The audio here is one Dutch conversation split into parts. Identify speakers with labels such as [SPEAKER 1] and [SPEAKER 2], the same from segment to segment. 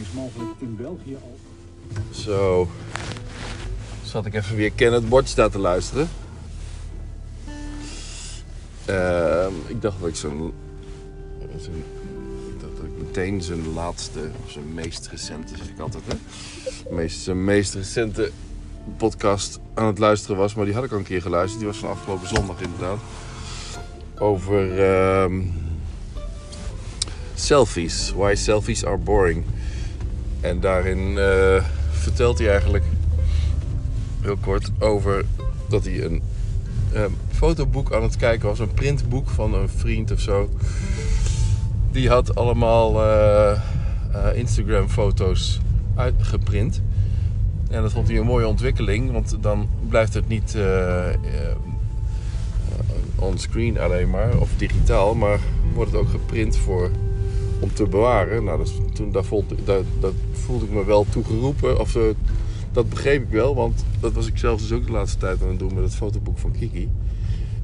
[SPEAKER 1] is mogelijk in België al.
[SPEAKER 2] Zo. Zat ik even weer Kenneth Bordstad te luisteren. Ehm, ik dacht dat ik zo'n... zo'n- Ik dacht dat ik meteen zijn laatste, of zijn meest recente, zeg ik altijd, hè? Meest, zijn meest recente podcast aan het luisteren was. Maar die had ik al een keer geluisterd. Die was van afgelopen zondag inderdaad. Over ehm, selfies. Why selfies are boring. En daarin eh, vertelt hij eigenlijk heel kort over dat hij een ehm, fotoboek aan het kijken was. Een printboek van een vriend of zo. Die had allemaal eh, eh, Instagram foto's uitgeprint. En dat vond hij een mooie ontwikkeling. Want dan blijft het niet eh, onscreen alleen maar. Of digitaal. Maar wordt het ook geprint voor om te bewaren. Nou, dat, toen, daar, voelde, ik me wel toegeroepen. Of eh, dat begreep ik wel, want dat was ik zelf dus ook de laatste tijd aan het doen met het fotoboek van Kiki.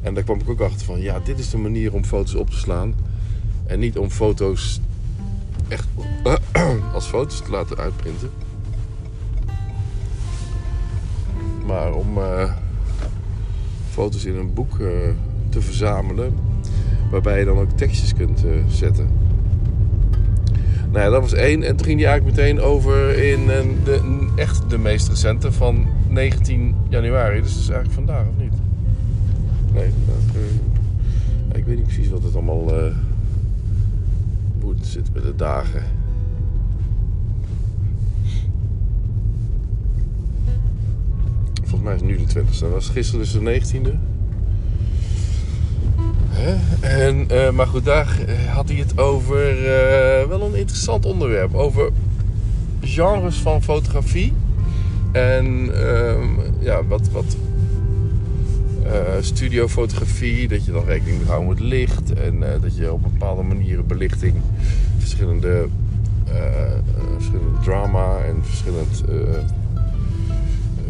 [SPEAKER 2] En daar kwam ik ook achter van, ja, dit is de manier om foto's op te slaan. En niet om foto's echt als foto's te laten uitprinten. Maar om eh, foto's in een boek eh, te verzamelen. Waarbij je dan ook tekstjes kunt zetten. Nou dat was één. En toen ging die eigenlijk meteen over in een, de, echt de meest recente van 19 januari. Dus dat is eigenlijk vandaag, of niet? Nee, vandaag, eh, ik weet niet precies wat het allemaal... eh hoe het zit met de dagen. Volgens mij is het nu de 20ste. Dat was gisteren dus de 19e. En, eh, maar goed, daar eh, had hij het over eh, wel een interessant onderwerp. Over genres van fotografie. En ehm, ja, wat, wat studiofotografie. Dat je dan rekening moet houden met licht. En dat je op bepaalde manieren belichting verschillende, verschillende drama en verschillend,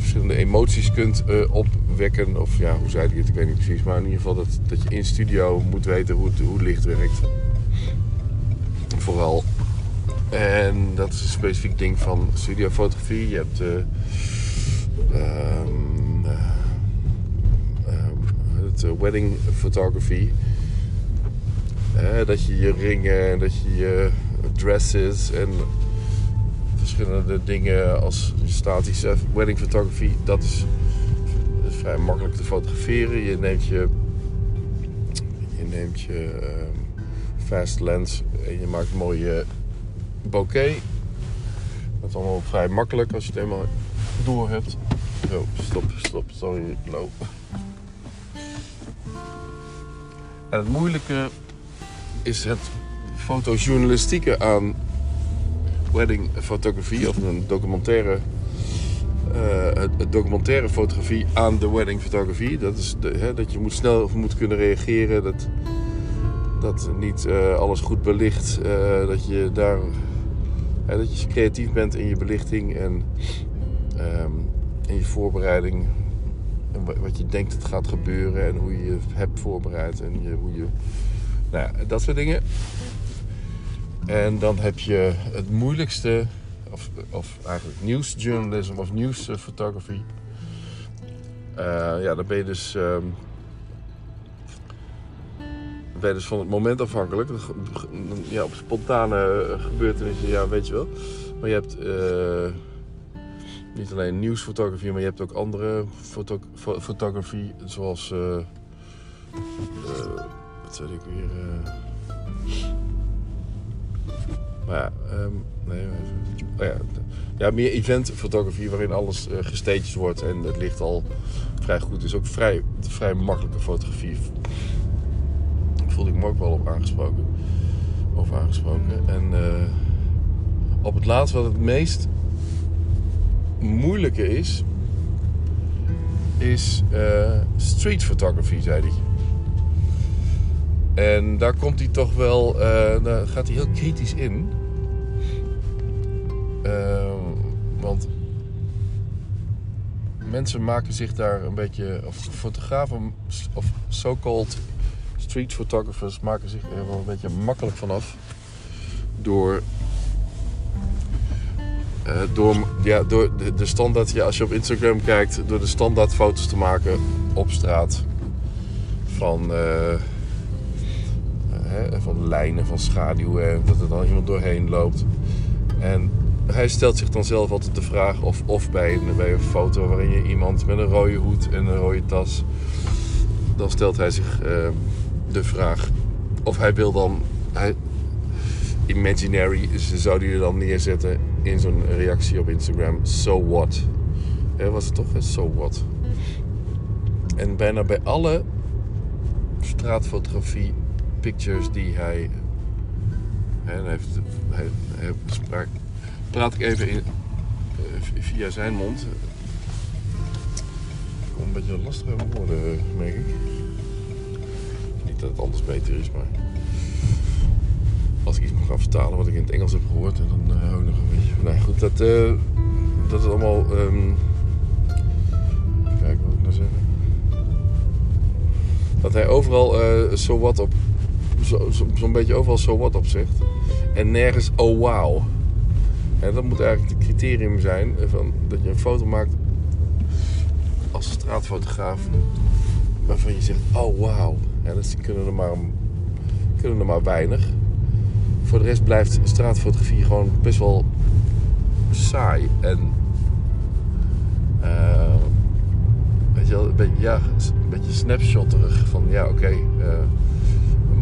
[SPEAKER 2] verschillende emoties kunt eh, opwekken. Of ja, hoe zei hij het? Ik weet niet precies. Maar in ieder geval dat, dat je in studio moet weten hoe, het, hoe licht werkt. Vooral. En dat is een specifiek ding van studiofotografie. Je hebt eh, het wedding photography. Dat je je ringen, en dat je je dresses en verschillende dingen als statische wedding photography. Dat is vrij makkelijk te fotograferen. Je neemt je, je, neemt je ehm, fast lens en je maakt een mooie bokeh. Dat is allemaal vrij makkelijk als je het eenmaal door hebt. Zo, stop, stop, sorry, loop. En het moeilijke is het fotojournalistieke aan wedding fotografie of een documentaire het documentaire fotografie aan de wedding fotografie. Dat is hè, dat je moet snel moet kunnen reageren. Dat, dat niet eh, alles goed belicht. eh, dat je daar hè, dat je creatief bent in je belichting en ehm, in je voorbereiding. Wat je denkt het gaat gebeuren en hoe je je hebt voorbereid en je, hoe je. Nou ja, dat soort dingen. En dan heb je het moeilijkste, of, of eigenlijk nieuwsjournalism of nieuwsfotografie. Eh ja, dan ben je dus. ehm, ben je dus van het moment afhankelijk. Ja, op spontane eh, gebeurtenissen, ja, weet je wel. Maar je hebt eh, niet alleen nieuwsfotografie, maar je hebt ook andere foto fo- fotografie, zoals. wat zei ik weer? Maar ja, ehm, nee. Oh ja, ja, meer eventfotografie waarin alles gestaged wordt en het licht al vrij goed is. Ook vrij, vrij makkelijke fotografie. Voelde ik me ook wel op aangesproken. Over aangesproken. En eh, op het laatst wat het meest moeilijke is, is eh, street photography, zei hij. En daar komt hij toch wel, eh, daar gaat hij heel kritisch in. Ehm, want mensen maken zich daar een beetje, of fotografen, of so-called street photographers maken zich er wel een beetje makkelijk vanaf. door. eh, door, ja, door de, de standaard, ja, als je op Instagram kijkt, door de standaard foto's te maken op straat. Van, eh, van lijnen, van schaduwen, dat er dan iemand doorheen loopt. En hij stelt zich dan zelf altijd de vraag of, of bij, een, bij een foto waarin je iemand met een rode hoed en een rode tas. Dan stelt hij zich eh, de vraag of hij wil dan. Hij, imaginary zou die er dan neerzetten in zo'n reactie op Instagram. So what? Hè, was het toch? So what? En bijna bij alle straatfotografie pictures die hij. Hij heeft, hij, praat ik even in, eh, via zijn mond. Ik kom een beetje lastig mijn woorden, merk ik. Niet dat het anders beter is, maar als ik iets mag gaan vertalen wat ik in het Engels heb gehoord, en dan uh, hou ik nog een beetje. Nee, goed, dat, eh, dat is allemaal. even kijken wat ik nou zeggen. Dat hij overal eh so what op. Zo'n zo, zo'n beetje overal so what op zegt. En nergens oh wow. En dat moet eigenlijk het criterium zijn van dat je een foto maakt als straatfotograaf waarvan je zegt oh wow. En dat kunnen er maar, kunnen er maar weinig. Voor de rest blijft straatfotografie gewoon best wel saai en eh, weet je wel, een beetje, ja, een beetje snapshotterig van ja oké, eh,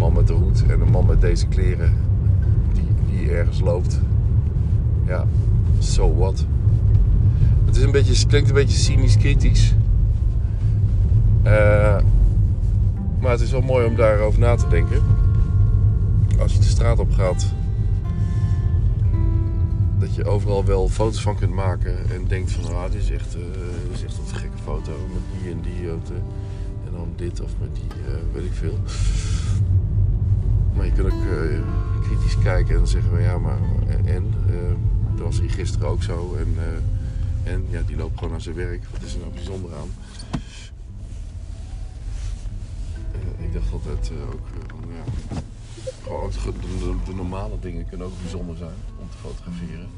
[SPEAKER 2] man met de hoed en een man met deze kleren die, die ergens loopt. Ja, so what. Het is een beetje, het klinkt een beetje cynisch kritisch. Eh, maar het is wel mooi om daarover na te denken. Als je de straat op gaat, dat je overal wel foto's van kunt maken en denkt van, ah, dit is echt, eh, dit is echt een gekke foto met die en die auto. En dan dit of met die, eh, weet ik veel. Maar je kunt ook eh, kritisch kijken en zeggen ja, maar en? en eh, dat was hier gisteren ook zo. En, eh, en ja, die loopt gewoon naar zijn werk. Wat is er nou bijzonder aan? Eh, ik dacht altijd eh, ook, eh, ja, gewoon de, de- normale dingen kunnen ook bijzonder zijn om te fotograferen.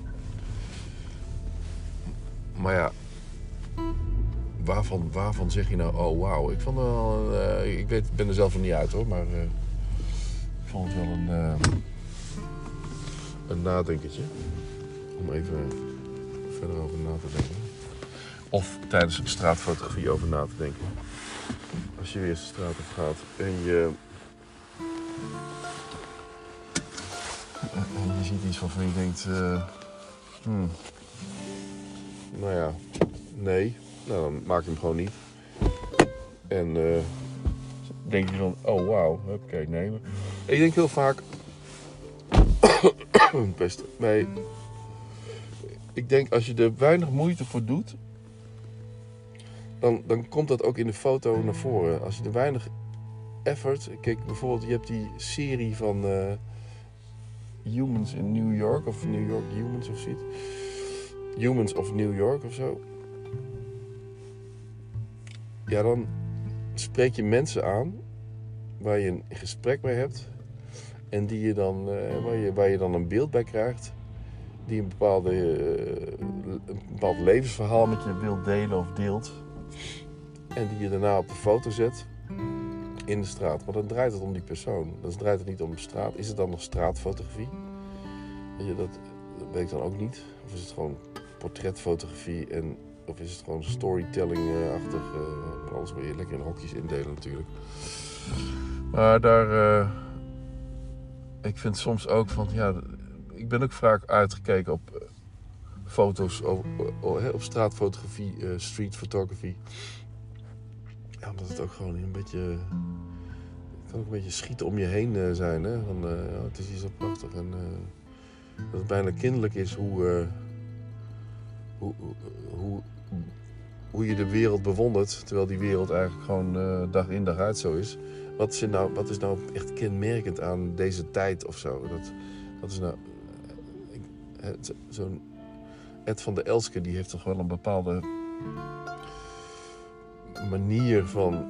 [SPEAKER 2] Maar ja, waarvan, waarvan zeg je nou, oh wauw. Ik vond wel, eh, ik weet, ben er zelf nog niet uit hoor, maar eh, vond het wel een, eh, een nadenkertje. Om even verder over na te denken. Of tijdens straatfotografie over na te denken. Als je weer de straat op gaat en je En je ziet iets waarvan je denkt, eh, hmm, nou ja, nee, nou dan maak je hem gewoon niet. En eh, denk je van, oh wauw, oké, nemen. Ik denk heel vaak, best, bij, ik denk als je er weinig moeite voor doet, dan, dan komt dat ook in de foto naar voren. Als je er weinig effort, kijk bijvoorbeeld, je hebt die serie van... eh, Humans in New York of New York Humans of zoiets. Humans of New York of zo. Ja, dan spreek je mensen aan waar je een gesprek mee hebt en die je dan, eh, waar, je, waar je dan een beeld bij krijgt die een, bepaalde, eh, bepaald levensverhaal met je wilt delen of deelt en die je daarna op de foto zet in de straat. Maar dan draait het om die persoon. Dan draait het niet om straat. Is het dan nog straatfotografie? Je, dat, dat weet ik dan ook niet. Of is het gewoon portretfotografie en of is het gewoon storytelling-achtig? Uh, alles wil je lekker in hokjes indelen natuurlijk. Maar daar... eh, ik vind soms ook van... Ja, ik ben ook vaak uitgekeken op eh, foto's, op, op, straatfotografie, eh, street photography. Ja, omdat het ook gewoon een beetje... Het kan ook een beetje schieten om je heen eh, zijn. Hè? Van, eh, ja, het is hier zo prachtig. En eh, dat het bijna kinderlijk is hoe, eh, hoe, hoe, hoe, je de wereld bewondert. Terwijl die wereld eigenlijk gewoon eh, dag in dag uit zo is. Wat is, nou, wat is nou echt kenmerkend aan deze tijd of zo? Dat, dat is nou... eh, Zo'n Ed van der Elske die heeft toch wel een bepaalde manier van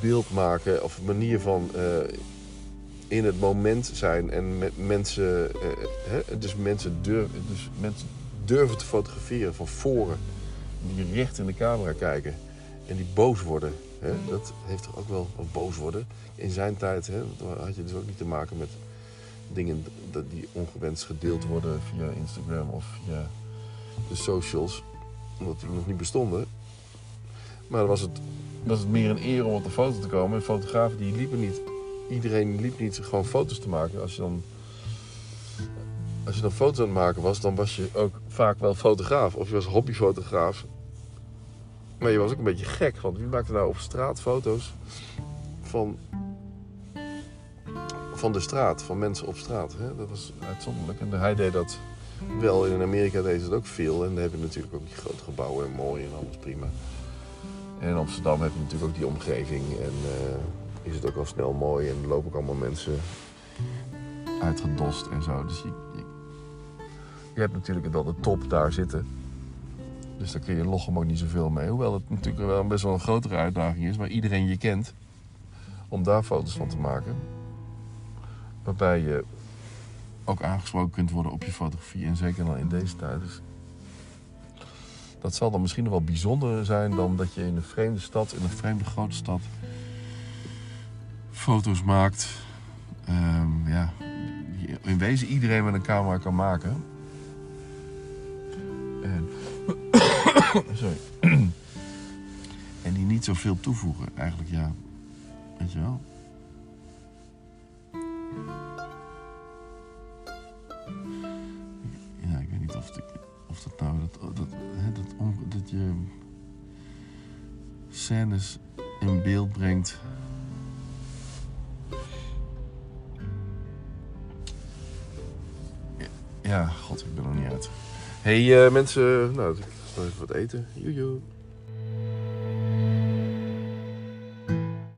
[SPEAKER 2] beeld maken of manier van eh, in het moment zijn en met mensen, hè, dus mensen, durven, dus mensen durven te fotograferen van voren. Die recht in de camera kijken en die boos worden. Hè? Dat heeft toch ook wel wat boos worden. In zijn tijd hè, had je dus ook niet te maken met dingen die ongewenst gedeeld worden via Instagram of via de socials. Omdat die nog niet bestonden. Maar dan was het, het meer een eer om op de foto te komen. En fotografen die liepen niet. Iedereen liep niet gewoon foto's te maken. Als je dan, als je dan foto's aan het maken was, dan was je ook vaak wel fotograaf. Of je was hobbyfotograaf. Maar je was ook een beetje gek. Want wie maakte nou op straat foto's van, van de straat, van mensen op straat? Hè? Dat was uitzonderlijk. En hij deed dat wel. In Amerika deed ze het ook veel. En dan heb je natuurlijk ook die grote gebouwen en mooi en alles prima. En in Amsterdam heb je natuurlijk ook die omgeving. En eh, is het ook al snel mooi. En lopen ook allemaal mensen uitgedost en zo. Dus je, hebt natuurlijk wel de top daar zitten. Dus daar kun je loggen ook niet zoveel mee. Hoewel het natuurlijk wel best wel een grotere uitdaging is. Waar iedereen je kent. Om daar foto's van te maken. Waarbij je ook aangesproken kunt worden op je fotografie. En zeker dan in deze tijd. Dus dat zal dan misschien nog wel bijzonder zijn dan dat je in een vreemde stad, in een vreemde grote stad, foto's maakt. Um, ja, in wezen iedereen met een camera kan maken. En, sorry. en die niet zoveel toevoegen, eigenlijk ja. Weet je wel? Ja, ik weet niet of, het, of dat nou dat, dat, hè, dat, dat je scènes in beeld brengt. Ja, god, ik ben er niet uit. Hey, eh, mensen, nou, ik ga even wat eten. Joejoe.